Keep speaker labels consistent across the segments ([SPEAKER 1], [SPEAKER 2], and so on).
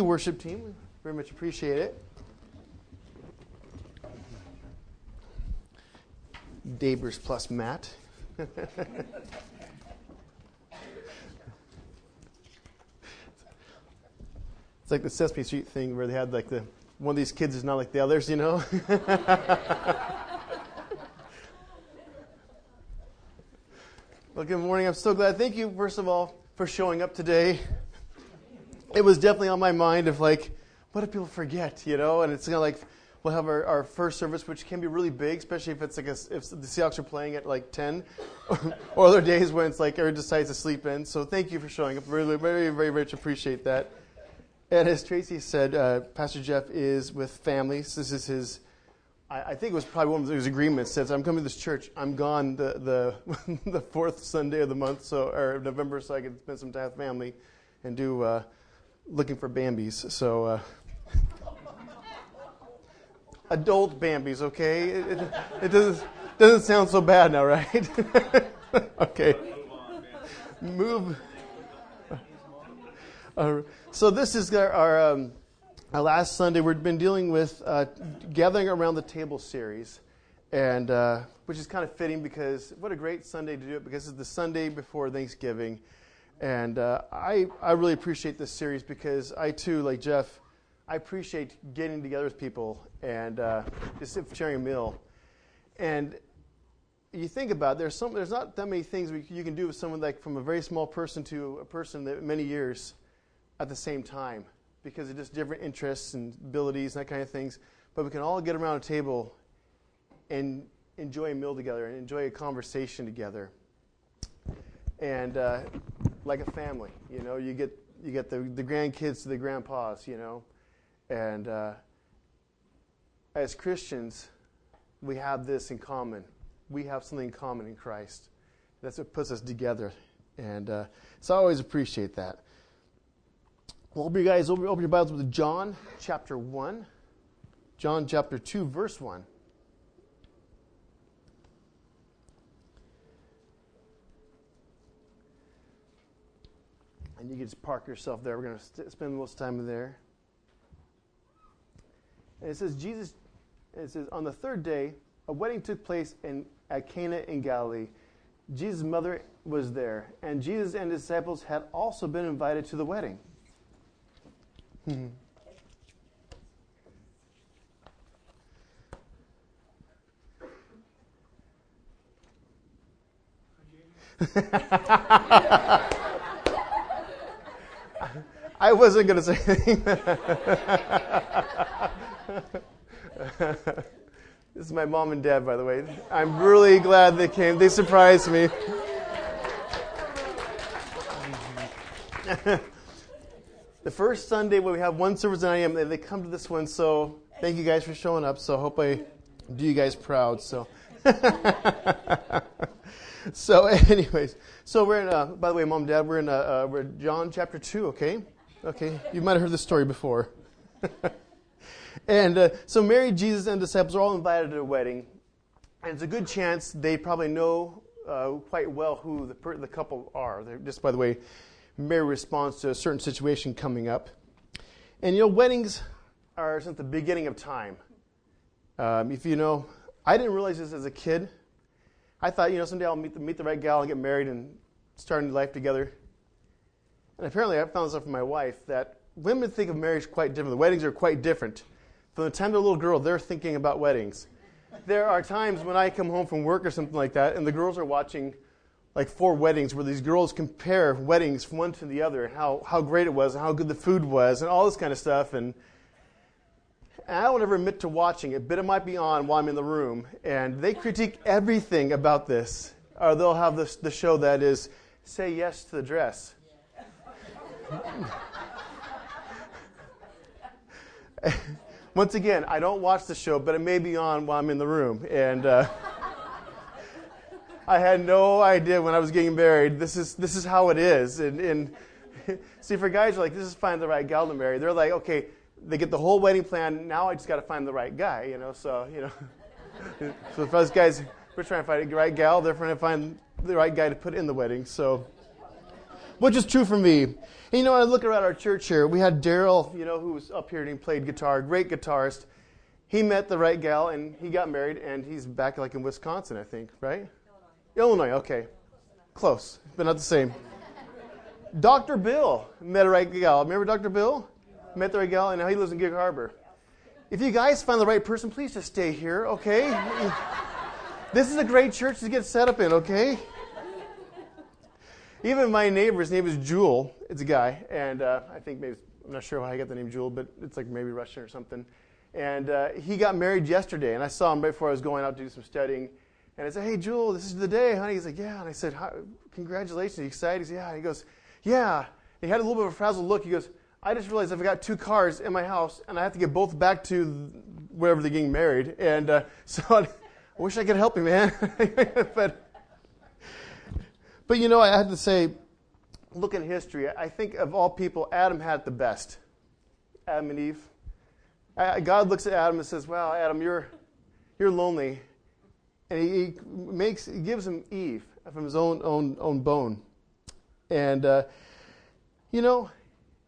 [SPEAKER 1] worship team. We very much appreciate it. Dabers plus Matt. it's like the Sesame Street thing where they had like the one of these kids is not like the others, you know. well, good morning. I'm so glad. Thank you, first of all, for showing up today it was definitely on my mind of like, what if people forget, you know? And it's kind of like, we'll have our, our first service, which can be really big, especially if it's like a, if the Seahawks are playing at like 10, or other days when it's like everyone decides to sleep in. So thank you for showing up. Really, very, very much appreciate that. And as Tracy said, uh, Pastor Jeff is with family. So this is his. I, I think it was probably one of his agreements. Says I'm coming to this church. I'm gone the the the fourth Sunday of the month, so or November, so I can spend some time with family, and do. Uh, looking for Bambis. So, uh, adult Bambis, okay? It, it, it, doesn't, doesn't sound so bad now, right? okay. Move. Uh, so, this is our, our, um, our, last Sunday. We've been dealing with uh, Gathering Around the Table series. And uh, which is kind of fitting because what a great Sunday to do it because it's the Sunday before Thanksgiving. And uh, I, I really appreciate this series because I too, like Jeff, I appreciate getting together with people and uh, just sharing a meal. And you think about it, there's some, there's not that many things we, you can do with someone like from a very small person to a person that many years at the same time because of just different interests and abilities and that kind of things. But we can all get around a table and enjoy a meal together and enjoy a conversation together. And uh, like a family. You know, you get you get the the grandkids to the grandpas. You know, and uh, as Christians, we have this in common. We have something in common in Christ. That's what puts us together, and uh, so I always appreciate that. Well, open you guys open, open your Bibles with John chapter one, John chapter two, verse one. And you can just park yourself there. We're going to st- spend most time there. And it says, Jesus, it says, on the third day, a wedding took place in, at Cana in Galilee. Jesus' mother was there, and Jesus and his disciples had also been invited to the wedding. Hmm. I wasn't going to say anything. this is my mom and dad, by the way. I'm really glad they came. They surprised me. the first Sunday when we have one service at IM, they come to this one. So thank you guys for showing up. So I hope I do you guys proud. So. so, anyways, so we're in. Uh, by the way, mom, dad, we're in uh, uh, we're John chapter two. Okay, Okay, you might have heard this story before. and uh, so Mary, Jesus, and disciples are all invited to a wedding, and it's a good chance they probably know uh, quite well who the, per- the couple are. They're, just by the way, Mary responds to a certain situation coming up. And you know, weddings are since the beginning of time. Um, if you know, I didn't realize this as a kid. I thought, you know, someday I'll meet the, meet the right gal and get married and start a new life together. And apparently, I found this out from my wife that women think of marriage quite differently. Weddings are quite different. From the time they're a little girl, they're thinking about weddings. There are times when I come home from work or something like that, and the girls are watching like four weddings where these girls compare weddings from one to the other how, how great it was and how good the food was and all this kind of stuff. And, and I don't ever admit to watching it, but it might be on while I'm in the room. And they critique everything about this. Or they'll have this, the show that is say yes to the dress. Once again, I don't watch the show, but it may be on while I'm in the room. And uh, I had no idea when I was getting married. This is this is how it is. And, and see, for guys, you're like this is find the right gal to marry. They're like, okay, they get the whole wedding plan. Now I just got to find the right guy. You know, so you know. so for us guys, we're trying to find the right gal. They're trying to find the right guy to put in the wedding. So. which is true for me. And, you know, I look around our church here. We had Daryl, you know, who was up here and he played guitar, great guitarist. He met the right gal and he got married, and he's back like in Wisconsin, I think, right? Illinois, Illinois okay. Close, but not the same. Dr. Bill met a right gal. Remember Dr. Bill? Met the right gal, and now he lives in Gig Harbor. If you guys find the right person, please just stay here, okay? this is a great church to get set up in, okay? Even my neighbor, his name is Jewel. It's a guy, and uh, I think maybe I'm not sure how I got the name Jewel, but it's like maybe Russian or something. And uh, he got married yesterday, and I saw him right before I was going out to do some studying. And I said, "Hey, Jewel, this is the day, honey." He's like, "Yeah." And I said, "Congratulations! Are you excited?" He said, "Yeah." He goes, "Yeah." And he had a little bit of a frazzled look. He goes, I just realized I've got two cars in my house, and I have to get both back to wherever they're getting married. And uh, so I, wish I could help you, man. but, but you know, I have to say, look at history. I think of all people, Adam had the best. Adam and Eve. God looks at Adam and says, "Well, Adam, you're you're lonely," and he, he makes he gives him Eve from his own own own bone, and uh, you know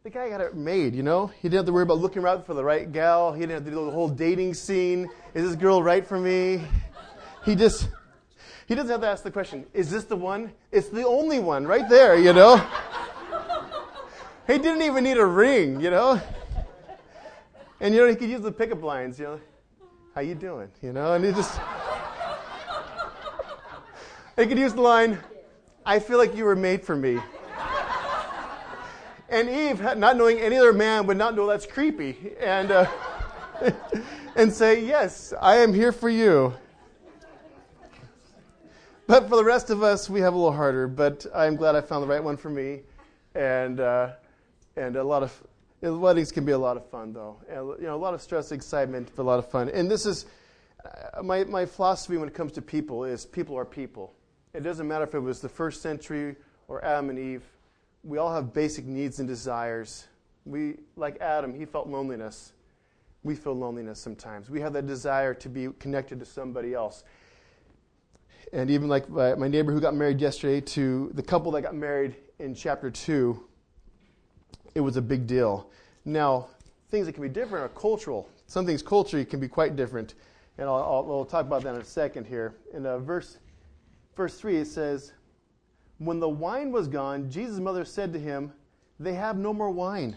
[SPEAKER 1] the guy got it made, you know? He didn't have to worry about looking around for the right gal. He didn't have to do the whole dating scene. Is this girl right for me? He just, he doesn't have to ask the question, is this the one? It's the only one right there, you know? he didn't even need a ring, you know? And, you know, he could use the pickup lines, you know? How you doing? You know? And he just, he could use the line, I feel like you were made for me. And Eve, not knowing any other man, would not know that's creepy. And, uh, and say, Yes, I am here for you. But for the rest of us, we have a little harder. But I'm glad I found the right one for me. And, uh, and a lot of weddings can be a lot of fun, though. And, you know, a lot of stress, excitement, but a lot of fun. And this is uh, my, my philosophy when it comes to people is people are people. It doesn't matter if it was the first century or Adam and Eve we all have basic needs and desires. We, like Adam, he felt loneliness. We feel loneliness sometimes. We have that desire to be connected to somebody else. And even like my neighbor who got married yesterday to the couple that got married in chapter 2, it was a big deal. Now, things that can be different are cultural. Some things culturally can be quite different. And I'll, I'll, I'll talk about that in a second here. In uh, verse, verse 3, it says, when the wine was gone, Jesus' mother said to him, They have no more wine.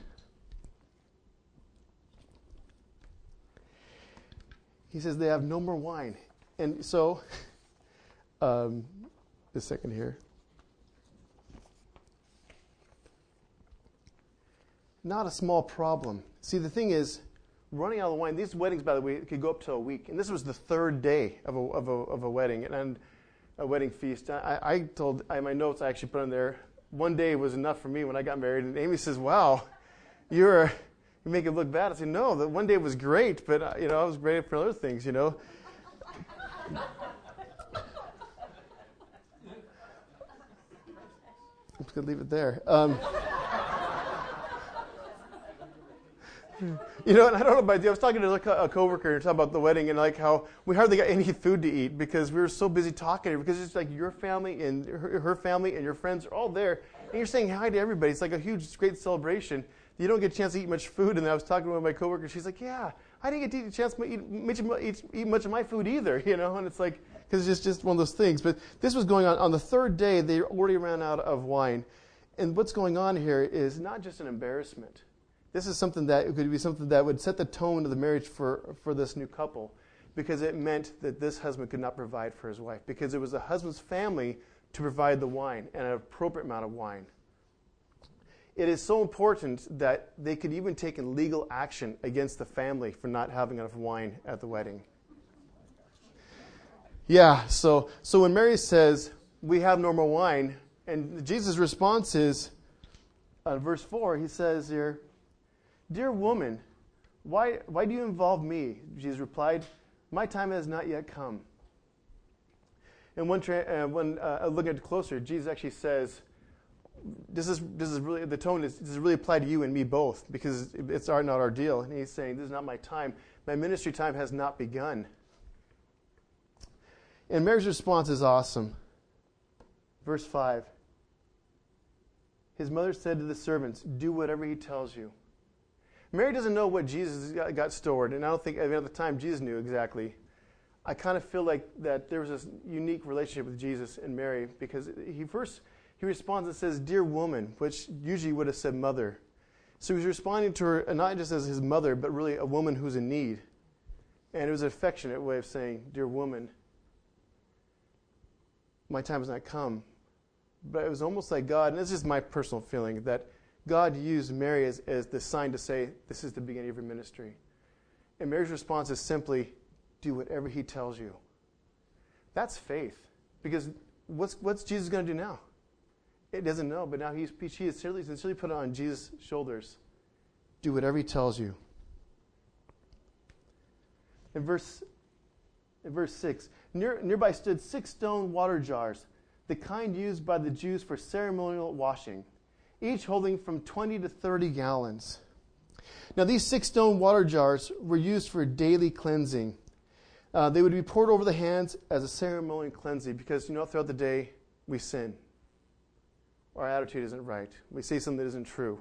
[SPEAKER 1] He says, They have no more wine. And so, um, a second here. Not a small problem. See, the thing is, running out of wine, these weddings, by the way, could go up to a week. And this was the third day of a, of a, of a wedding. And, a wedding feast. I, I told my notes I actually put in there. One day was enough for me when I got married, and Amy says, "Wow, you're you make it look bad." I said, "No, the one day was great, but uh, you know I was great for other things, you know." I'm just gonna leave it there. Um, You know, and I don't know about you. I was talking to a coworker and talking about the wedding and like how we hardly got any food to eat because we were so busy talking. Because it's like your family and her, her family and your friends are all there, and you're saying hi to everybody. It's like a huge, great celebration. You don't get a chance to eat much food. And I was talking to one of my coworkers. She's like, "Yeah, I didn't get a chance to eat, eat, eat much of my food either." You know, and it's like because it's just one of those things. But this was going on on the third day. They already ran out of wine, and what's going on here is not just an embarrassment this is something that could be something that would set the tone of the marriage for, for this new couple because it meant that this husband could not provide for his wife because it was the husband's family to provide the wine and an appropriate amount of wine. It is so important that they could even take legal action against the family for not having enough wine at the wedding. Yeah, so so when Mary says, "We have no more wine," and Jesus' response is, uh, verse four, he says here, Dear woman, why, why do you involve me? Jesus replied, My time has not yet come. And when, tra- uh, when uh, looking at it closer, Jesus actually says, this is, this is really, the tone is, this is really applied to you and me both because it's our, not our deal. And he's saying, This is not my time. My ministry time has not begun. And Mary's response is awesome. Verse 5. his mother said to the servants, Do whatever he tells you. Mary doesn't know what Jesus got stored, and I don't think, I mean, at the time, Jesus knew exactly. I kind of feel like that there was this unique relationship with Jesus and Mary because he first he responds and says, "Dear woman," which usually would have said mother. So he's responding to her not just as his mother, but really a woman who's in need. And it was an affectionate way of saying, "Dear woman, my time has not come." But it was almost like God, and this is my personal feeling, that God used Mary as, as the sign to say, This is the beginning of your ministry. And Mary's response is simply, Do whatever he tells you. That's faith. Because what's, what's Jesus going to do now? It doesn't know, but now he's, she has sincerely, sincerely put it on Jesus' shoulders. Do whatever he tells you. In verse, verse 6, near, nearby stood six stone water jars, the kind used by the Jews for ceremonial washing each holding from 20 to 30 gallons. Now, these six stone water jars were used for daily cleansing. Uh, they would be poured over the hands as a ceremonial cleansing because, you know, throughout the day we sin. Our attitude isn't right. We say something that isn't true.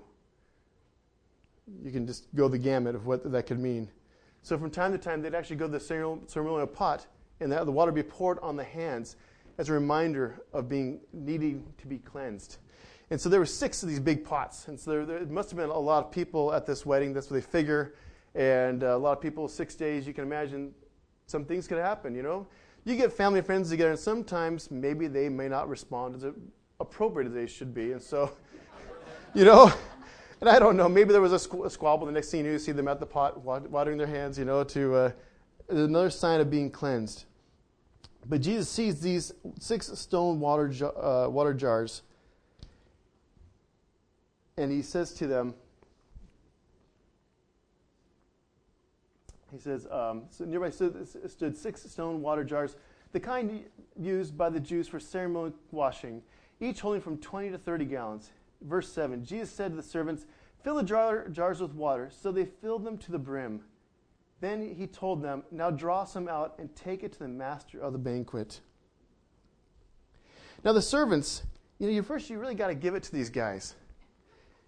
[SPEAKER 1] You can just go the gamut of what that could mean. So, from time to time, they'd actually go to the ceremonial pot and the water be poured on the hands as a reminder of being needing to be cleansed. And so there were six of these big pots. And so there, there must have been a lot of people at this wedding. That's what they figure. And uh, a lot of people, six days, you can imagine some things could happen, you know? You get family and friends together, and sometimes maybe they may not respond as appropriate as they should be. And so, you know, and I don't know, maybe there was a, squ- a squabble. The next thing you, you see them at the pot watering their hands, you know, to uh, another sign of being cleansed. But Jesus sees these six stone water, uh, water jars and he says to them, he says, um, so nearby stood, stood six stone water jars, the kind used by the Jews for ceremonial washing, each holding from 20 to 30 gallons. Verse 7 Jesus said to the servants, Fill the jar, jars with water. So they filled them to the brim. Then he told them, Now draw some out and take it to the master of the banquet. Now the servants, you know, you first you really got to give it to these guys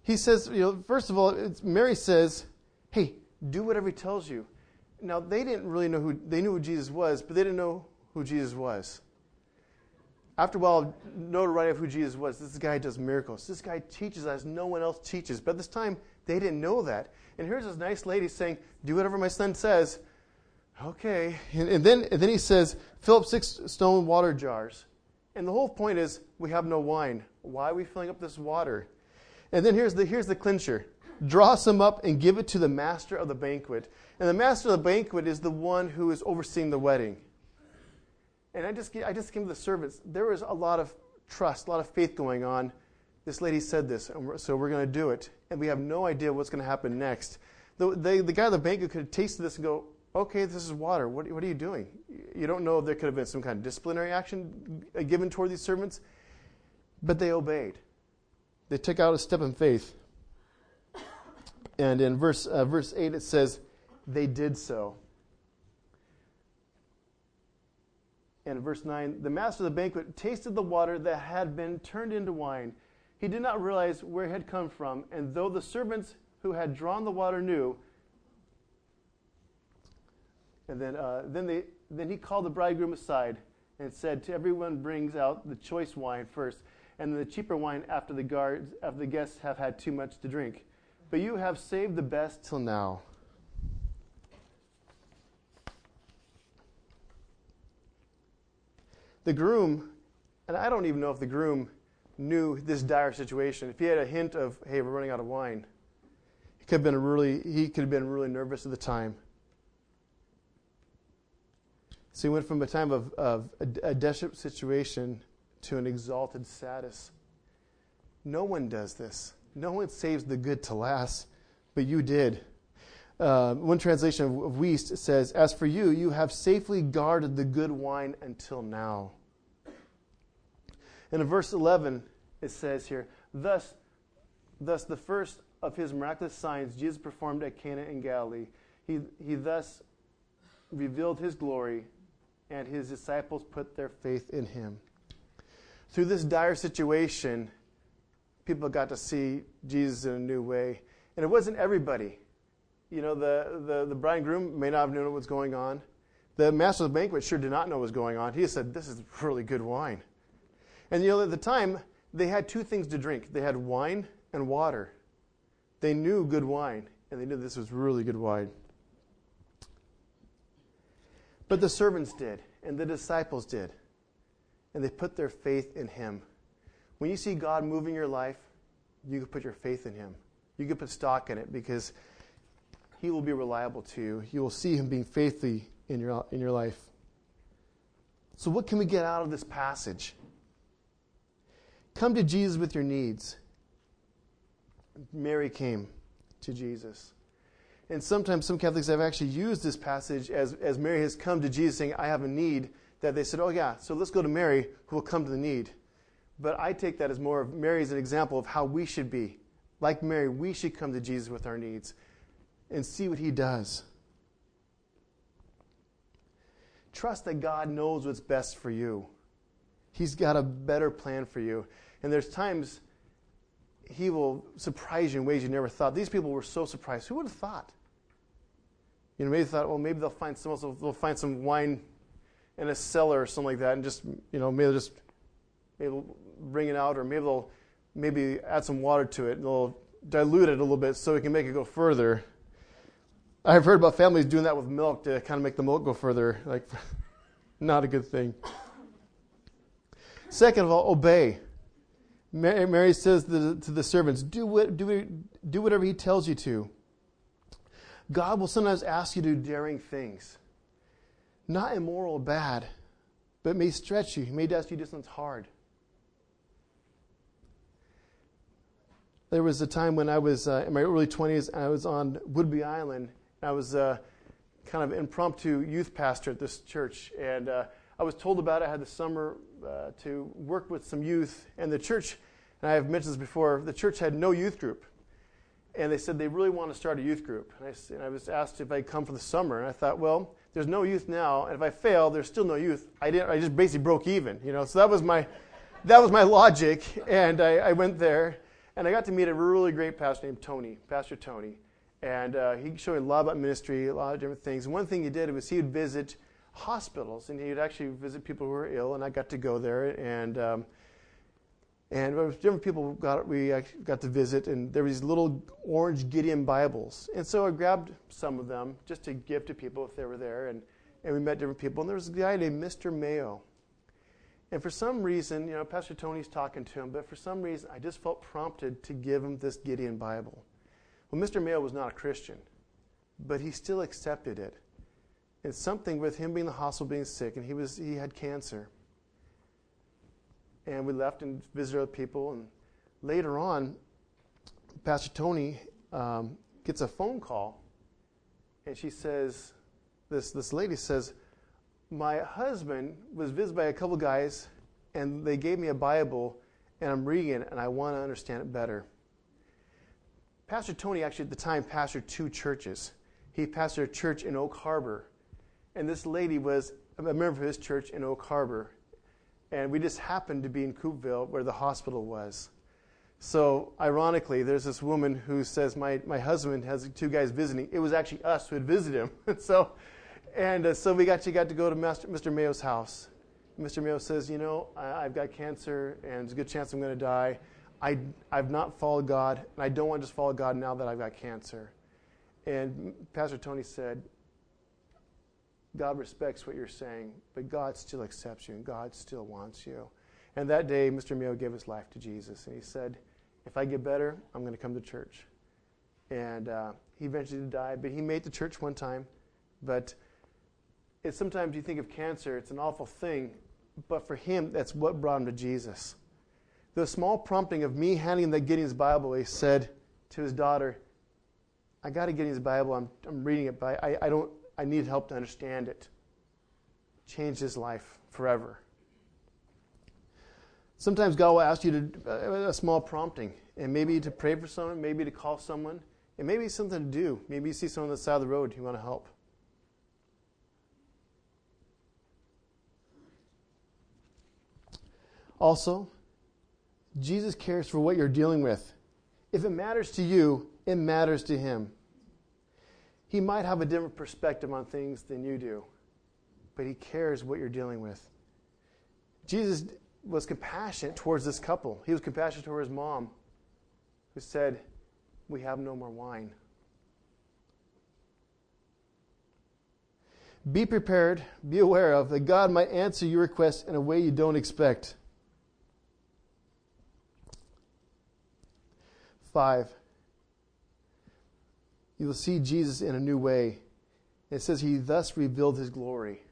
[SPEAKER 1] he says, you know, first of all, Mary says, hey, do whatever he tells you. Now, they didn't really know who, they knew who Jesus was, but they didn't know who Jesus was. After a while, notoriety of who Jesus was. This guy does miracles. This guy teaches as no one else teaches. But this time, they didn't know that. And here's this nice lady saying, do whatever my son says. Okay. And, and then, and then he says, fill up six stone water jars. And the whole point is, we have no wine. Why are we filling up this water? And then here's the, here's the clincher draw some up and give it to the master of the banquet. And the master of the banquet is the one who is overseeing the wedding. And I just, I just came to the servants. There was a lot of trust, a lot of faith going on. This lady said this, and we're, so we're going to do it. And we have no idea what's going to happen next. The, the, guy at the bank could have tasted this and go, okay, this is water. What, what are you doing? You don't know if there could have been some kind of disciplinary action given toward these servants, but they obeyed they took out a step in faith. And in verse, uh, verse 8, it says, they did so. And verse 9, the master of the banquet tasted the water that had been turned into wine. He did not realize where it had come from, and though the servants who had drawn the water knew, and then, uh, then, they, then he called the bridegroom aside and said, To everyone brings out the choice wine first and the cheaper wine after the guards after the guests have had too much to drink. But you have saved the best till now. The groom, and I don't even know if the groom knew this dire situation. If he had a hint of, hey, we're running out of wine, he could have been really he could have been really nervous at the time. So he went from a time of, of a, a desperate situation to an exalted status. No one does this. No one saves the good to last, but you did. Uh, one translation of, of Wuest says, As for you, you have safely guarded the good wine until now. And in verse 11, it says here, Thus, thus the first of his miraculous signs Jesus performed at Cana in Galilee. He, he thus revealed his glory, and his disciples put their faith in him through this dire situation, people got to see Jesus in a new way. And it wasn't everybody. You know, the, the, the bride and groom may not have known what was going on. The master of the banquet sure did not know what was going on. He said, This is really good wine. And you know, at the time, they had two things to drink they had wine and water. They knew good wine, and they knew this was really good wine. But the servants did, and the disciples did, and they put their faith in him. When you see God moving your life, you can put your faith in him. You can put stock in it because he will be reliable to you. You will see him being faithful in your, in your life. So, what can we get out of this passage? Come to Jesus with your needs. Mary came to Jesus. And sometimes some Catholics have actually used this passage as, as Mary has come to Jesus saying, I have a need, that they said, oh, yeah, so let's go to Mary who will come to the need. But I take that as more of Mary as an example of how we should be. Like Mary, we should come to Jesus with our needs and see what he does. Trust that God knows what's best for you. He's got a better plan for you. And there's times he will surprise you in ways you never thought. These people were so surprised. Who would have thought? You know, maybe they thought, well, maybe they'll find some, they'll find some wine in a cellar or something like that, and just, you know, maybe they'll just maybe they'll bring it out, or maybe they'll maybe add some water to it. And they'll dilute it a little bit so we can make it go further. I've heard about families doing that with milk to kind of make the milk go further. Like, not a good thing. Second of all, obey. Mary says to the servants, do, what, do, do whatever he tells you to. God will sometimes ask you to do daring things. Not immoral or bad, but may stretch you. He may ask you to do something hard. There was a time when I was uh, in my early 20s and I was on Whidbey Island. and I was uh, kind of impromptu youth pastor at this church. And uh, I was told about it. I had the summer uh, to work with some youth. And the church, and I have mentioned this before, the church had no youth group and they said they really want to start a youth group. And I, and I, was asked if I'd come for the summer, and I thought, well, there's no youth now, and if I fail, there's still no youth. I didn't. I just basically broke even, you know. So that was my, that was my logic, and I, I went there, and I got to meet a really great pastor named Tony, Pastor Tony, and uh, he showed me a lot about ministry, a lot of different things. And one thing he did was he would visit hospitals, and he would actually visit people who were ill, and I got to go there and. Um, and different people got we got to visit, and there were these little orange Gideon Bibles, and so I grabbed some of them just to give to people if they were there, and and we met different people, and there was a guy named Mr. Mayo, and for some reason, you know, Pastor Tony's talking to him, but for some reason, I just felt prompted to give him this Gideon Bible. Well, Mr. Mayo was not a Christian, but he still accepted it. It's something with him being in the hospital, being sick, and he was he had cancer and we left and visited other people. And later on, Pastor Tony um, gets a phone call, and she says, "This this lady says, my husband was visited by a couple guys, and they gave me a Bible, and I'm reading it, and I want to understand it better." Pastor Tony actually at the time pastored two churches. He pastored a church in Oak Harbor, and this lady was a member of his church in Oak Harbor and we just happened to be in Coupeville where the hospital was. So, ironically, there's this woman who says, My, my husband has two guys visiting. It was actually us who had visited him. so, and uh, so we actually got to go to Master, Mr. Mayo's house. Mr. Mayo says, You know, I, have got cancer, and there's a good chance I'm going to die. I, I've not followed God, and I don't want to just follow God now that I've got cancer. And Pastor Tony said, God respects what you're saying, but God still accepts you and God still wants you. And that day, Mr. Mayo gave his life to Jesus, and he said, If I get better, I'm going to come to church. And uh, he eventually died, but he made the church one time. But it's sometimes you think of cancer, it's an awful thing, but for him, that's what brought him to Jesus. The small prompting of me handing him that Gideon's Bible, he said to his daughter, I got to Gideon's Bible. I'm, I'm reading it, but I, I, don't, I need help to understand it. Changed his life forever. Sometimes God will ask you to uh, a small prompting, and maybe to pray for someone, maybe to call someone, and maybe something to do. Maybe you see someone on the side of the road you want to help. Also, Jesus cares for what you're dealing with. If it matters to you, it matters to him. He might have a different perspective on things than you do, but he cares what you're dealing with. Jesus was compassionate towards this couple. He was compassionate towards his mom, who said, We have no more wine. Be prepared, be aware of that God might answer your request in a way you don't expect. Five, you will see Jesus in a new way. It says he thus revealed his glory.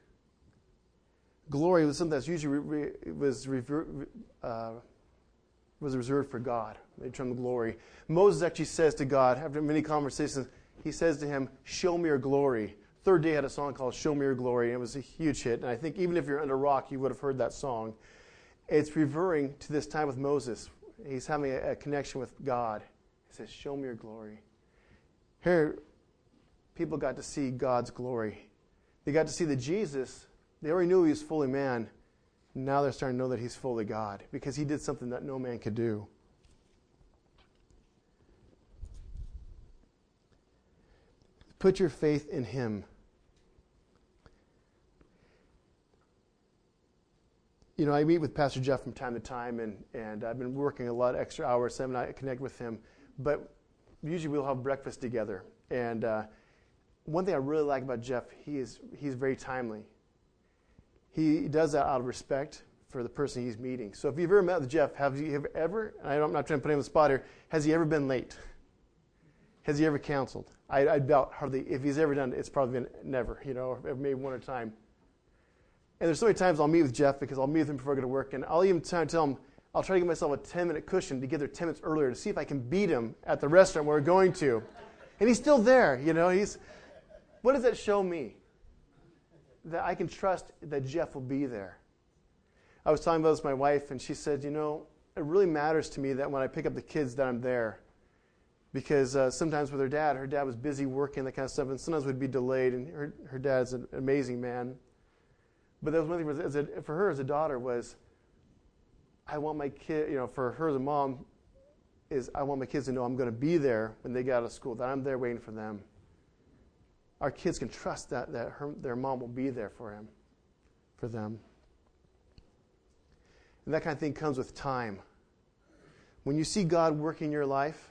[SPEAKER 1] Glory was something that's usually re- was uh, was reserved for God. The term glory. Moses actually says to God after many conversations, he says to him, "Show me your glory." Third Day had a song called "Show Me Your Glory," and it was a huge hit. And I think even if you're under rock, you would have heard that song. It's referring to this time with Moses. He's having a, a connection with God. He says, "Show me your glory." Here, people got to see God's glory. They got to see that Jesus, they already knew he was fully man. Now they're starting to know that he's fully God because he did something that no man could do. Put your faith in him. You know, I meet with Pastor Jeff from time to time, and, and I've been working a lot of extra hours, so I connect with him. But usually we'll have breakfast together. And uh, one thing I really like about Jeff, he is he's very timely. He does that out of respect for the person he's meeting. So if you've ever met with Jeff, have you have ever? I'm not trying to put him on the spot here. Has he ever been late? Has he ever counseled? I, I doubt hardly. If he's ever done it, it's probably been never. You know, maybe one at a time. And there's so many times I'll meet with Jeff because I'll meet with him before I go to work, and I'll even tell him I'll try to give myself a 10 minute cushion to get there 10 minutes earlier to see if I can beat him at the restaurant we're going to. And he's still there, you know. He's, what does that show me? That I can trust that Jeff will be there. I was talking about this with my wife, and she said, You know, it really matters to me that when I pick up the kids, that I'm there. Because uh, sometimes with her dad, her dad was busy working, that kind of stuff, and sometimes we'd be delayed. And her, her dad's an amazing man. But that was one thing was, a, for her as a daughter was, I want my kid, you know, for her as a mom, is I want my kids to know I'm going to be there when they get out of school, that I'm there waiting for them. Our kids can trust that, that her, their mom will be there for him, for them. And that kind of thing comes with time. When you see God work in your life,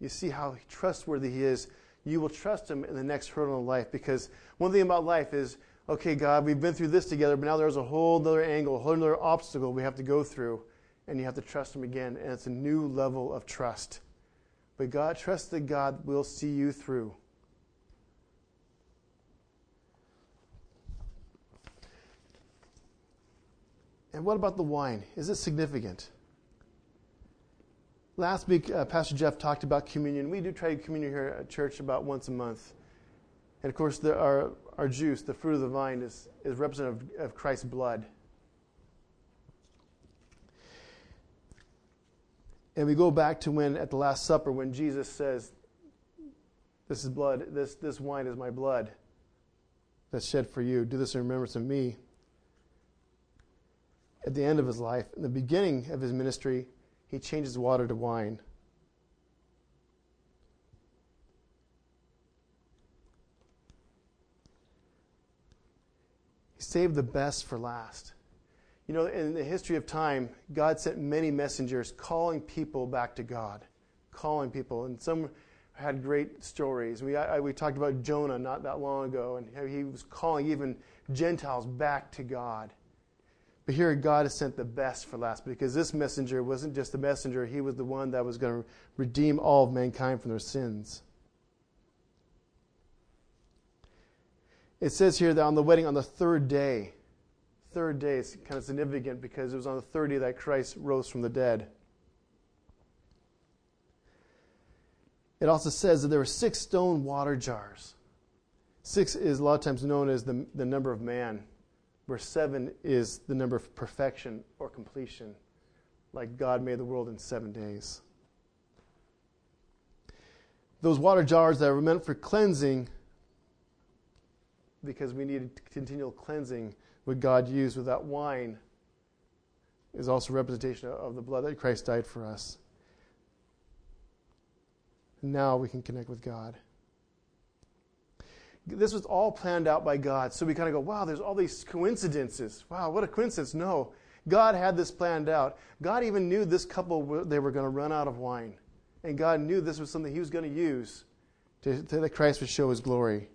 [SPEAKER 1] you see how trustworthy He is, you will trust Him in the next hurdle in life. Because one thing about life is okay, God, we've been through this together, but now there's a whole other angle, a whole other obstacle we have to go through, and you have to trust Him again, and it's a new level of trust. But God, trust that God will see you through. And what about the wine? Is it significant? Last week, uh, Pastor Jeff talked about communion. We do try communion here at church about once a month. And of course, there are our juice, the fruit of the vine, is, is representative of Christ's blood. And we go back to when at the Last Supper, when Jesus says, This is blood, this, this wine is my blood that's shed for you. Do this in remembrance of me. At the end of his life, in the beginning of his ministry, he changes water to wine. Save the best for last. You know, in the history of time, God sent many messengers calling people back to God, calling people. And some had great stories. We, I, we talked about Jonah not that long ago, and he was calling even Gentiles back to God. But here, God has sent the best for last because this messenger wasn't just the messenger, he was the one that was going to redeem all of mankind from their sins. It says here that on the wedding on the third day, third day is kind of significant because it was on the third day that Christ rose from the dead. It also says that there were six stone water jars. Six is a lot of times known as the, the number of man, where seven is the number of perfection or completion, like God made the world in seven days. Those water jars that were meant for cleansing because we needed continual cleansing would God use with that wine. is also representation of the blood that Christ died for us. Now we can connect with God. This was all planned out by God. So we kind of go, wow, there's all these coincidences. Wow, what a coincidence. No, God had this planned out. God even knew this couple, they were going to run out of wine. And God knew this was something He was going to use to, to that Christ would show His glory.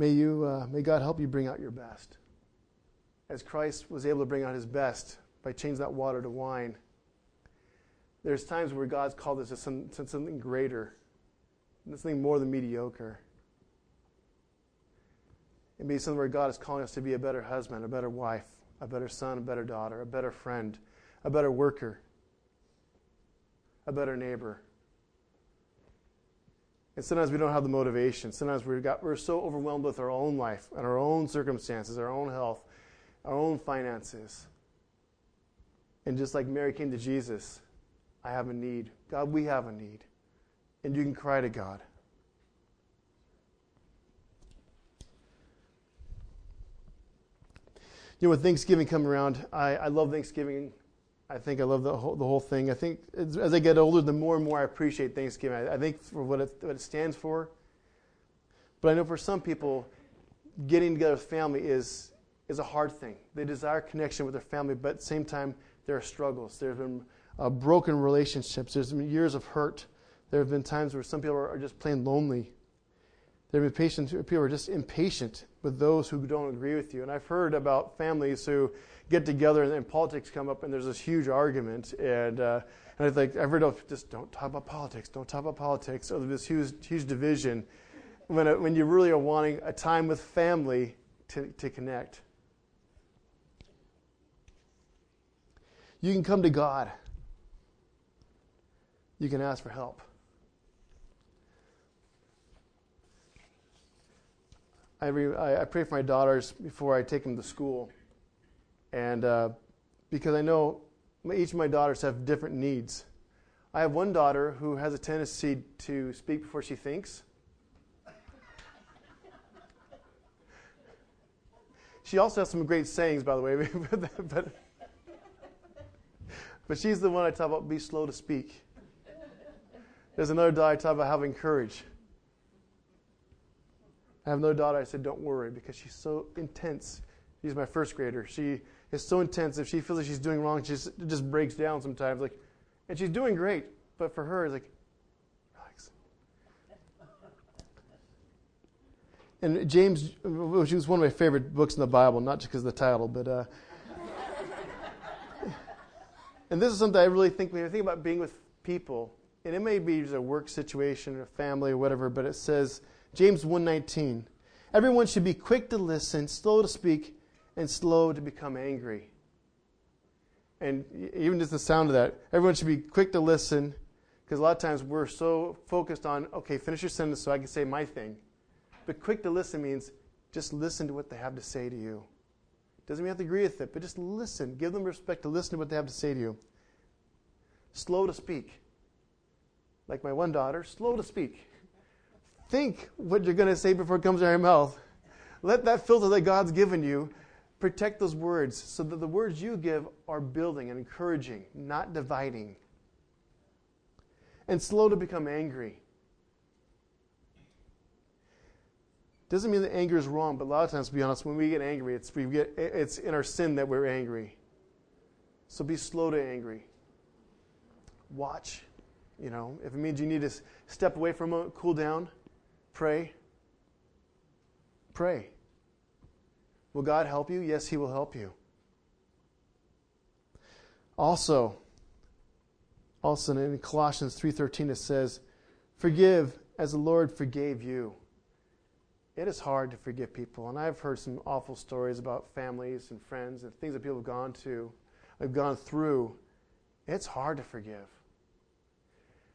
[SPEAKER 1] May, you, uh, may God help you bring out your best. As Christ was able to bring out his best by changing that water to wine, there's times where God's called us to, some, to something greater, something more than mediocre. It may be something where God is calling us to be a better husband, a better wife, a better son, a better daughter, a better friend, a better worker, a better neighbor. And sometimes we don't have the motivation. Sometimes we got, we're so overwhelmed with our own life and our own circumstances, our own health, our own finances. And just like Mary came to Jesus, I have a need. God, we have a need. And you can cry to God. You know, with Thanksgiving coming around, I, I love Thanksgiving. I think I love the whole, the whole thing. I think as I get older, the more and more I appreciate Thanksgiving. I, I think for what it, what it stands for. But I know for some people, getting together with family is, is a hard thing. They desire connection with their family, but at the same time, there are struggles. There have been uh, broken relationships. There's been years of hurt. There have been times where some people are just plain lonely. There have been patients, people are just impatient with those who don't agree with you. And I've heard about families who get together and, politics come up and there's this huge argument. And, uh, and I think I've heard of just don't talk about politics, don't talk about politics, or this huge, huge division when, it, when you really are wanting a time with family to, to connect. You can come to God. You can ask for help. I, re, I, pray for my daughters before I take them to school. And uh, because I know each of my daughters have different needs. I have one daughter who has a tendency to speak before she thinks. She also has some great sayings, by the way, but, but, but she's the one I talk about be slow to speak. There's another daughter I talk about having courage. I have another daughter I said, don't worry, because she's so intense. She's my first grader. She is so intense. If she feels like she's doing wrong, she just, just breaks down sometimes. Like, and she's doing great, but for her, it's like, relax. And James, which was one of my favorite books in the Bible, not just because of the title, but. Uh, and this is something I really think when I think about being with people, and it may be just a work situation, or a family, or whatever, but it says James 1:19, everyone should be quick to listen, slow to speak, and slow to become angry. And even just the sound of that, everyone should be quick to listen because a lot of times we're so focused on, okay, finish your sentence so I can say my thing. But quick to listen means just listen to what they have to say to you. Doesn't mean you have to agree with it, but just listen. Give them respect to listen to what they have to say to you. Slow to speak. Like my one daughter, slow to speak. Think what you're going to say before it comes out of your mouth. Let that filter that God's given you protect those words so that the words you give are building and encouraging, not dividing. And slow to become angry. Doesn't mean that anger is wrong, but a lot of times, to be honest, when we get angry, it's, we get, it's in our sin that we're angry. So be slow to angry. Watch. You know, if it means you need to step away for a moment, cool down, pray. Pray. Will God help you? Yes, He will help you. Also, also in Colossians 3:13 it says, "Forgive as the Lord forgave you." It is hard to forgive people, and I've heard some awful stories about families and friends and things that people have gone to, have gone through. It's hard to forgive.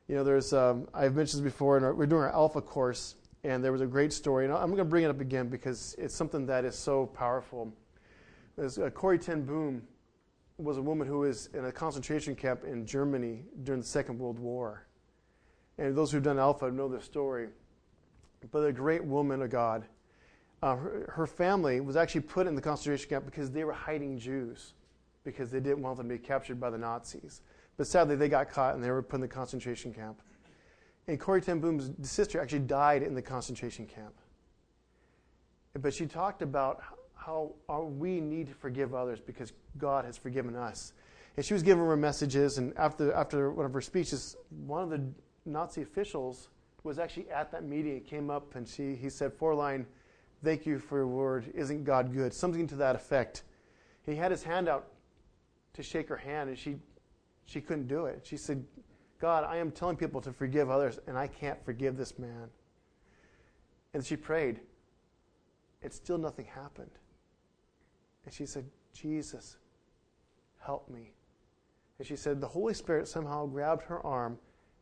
[SPEAKER 1] You know, there's um, I've mentioned this before, and we're doing our Alpha course, and there was a great story. And I'm going to bring it up again because it's something that is so powerful. There's uh, Corrie Ten Boom was a woman who was in a concentration camp in Germany during the Second World War. And those who've done Alpha know this story. But a great woman of God. Uh, her, her, family was actually put in the concentration camp because they were hiding Jews, because they didn't want them to be captured by the Nazis. But sadly, they got caught and they were put in the concentration camp. And Corrie ten Boom's sister actually died in the concentration camp. But she talked about how we need to forgive others because God has forgiven us. And she was giving her messages, and after, after one of her speeches, one of the Nazi officials was actually at that meeting. He came up and she, he said, Fräulein, thank you for your word. Isn't God good? Something to that effect. He had his hand out to shake her hand, and she, she couldn't do it. She said, God, I am telling people to forgive others, and I can't forgive this man. And she prayed, and still nothing happened. And she said, Jesus, help me. And she said, the Holy Spirit somehow grabbed her arm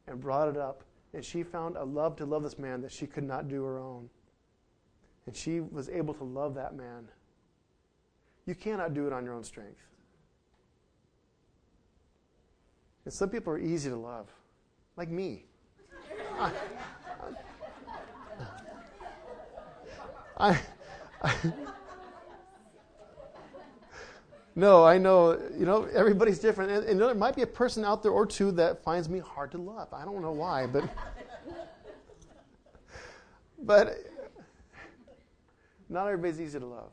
[SPEAKER 1] and brought it up, and she found a love to love this man that she could not do her own. And she was able to love that man. You cannot do it on your own strength. And some people are easy to love, like me. I, I, I, no, I know, you know, everybody's different. And, and, there might be a person out there or two that finds me hard to love. I don't know why, but. but not everybody's easy to love.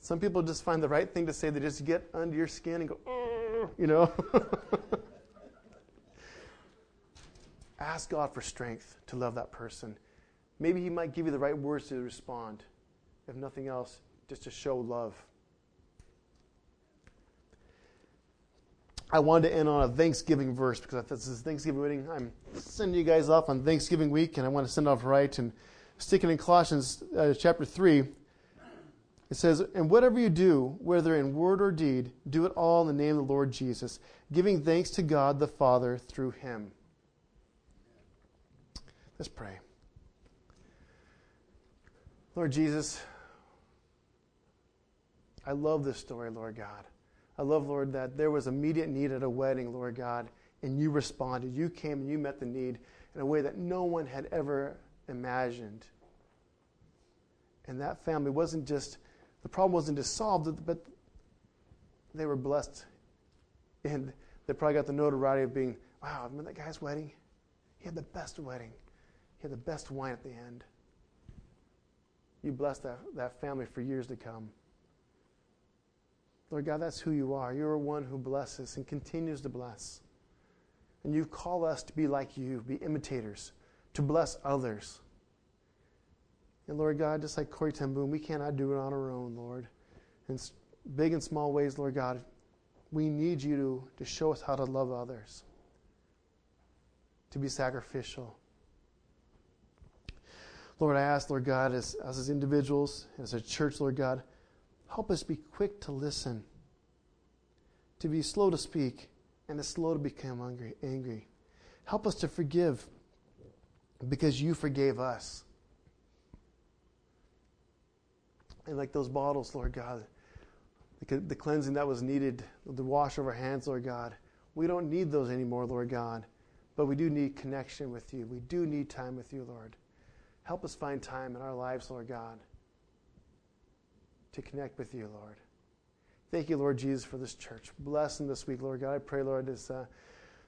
[SPEAKER 1] Some people just find the right thing to say. They just get under your skin and go, mm, you know. Ask God for strength to love that person. Maybe He might give you the right words to respond. If nothing else, just to show love. I wanted to end on a Thanksgiving verse because this is Thanksgiving week. I'm sending you guys off on Thanksgiving week, and I want to send off right and sticking in Colossians uh, chapter 3. It says, And whatever you do, whether in word or deed, do it all in the name of the Lord Jesus, giving thanks to God the Father through him. Let's pray. Lord Jesus, I love this story, Lord God. I love, Lord, that there was immediate need at a wedding, Lord God, and you responded. You came and you met the need in a way that no one had ever imagined. And that family wasn't just, the problem wasn't just solved, but they were blessed. And they probably got the notoriety of being, wow, remember that guy's wedding? He had the best wedding, the best wine at the end. You blessed that, that family for years to come. Lord God, that's who you are. You're one who blesses and continues to bless. And you call us to be like you, be imitators, to bless others. And Lord God, just like Corrie ten we cannot do it on our own, Lord. In big and small ways, Lord God, we need you to, to show us how to love others, to be sacrificial. Lord, I ask, Lord God, as, as individuals, as a church, Lord God, Help us be quick to listen, to be slow to speak, and to slow to become angry. angry. Help us to forgive because you forgave us. And like those bottles, Lord God, the cleansing that was needed, the wash of our hands, Lord God, we don't need those anymore, Lord God. But we do need connection with you. We do need time with you, Lord. Help us find time in our lives, Lord God to connect with you, Lord. Thank you, Lord Jesus, for this church. Bless them this week, Lord God. I pray, Lord, as, uh,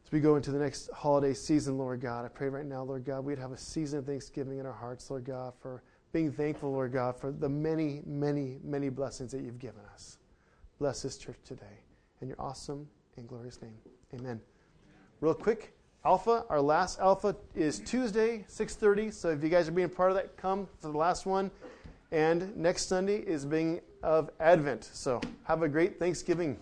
[SPEAKER 1] as we go into the next holiday season, Lord God, I pray right now, Lord God, we'd have a season of thanksgiving in our hearts, Lord God, for being thankful, Lord God, for the many, many, many blessings that you've given us. Bless this church today. In your awesome and glorious name. Amen. Real quick, Alpha, our last Alpha is Tuesday, 6.30. So if you guys are being part of that, come for the last one. And next Sunday is being of Advent. So have a great Thanksgiving.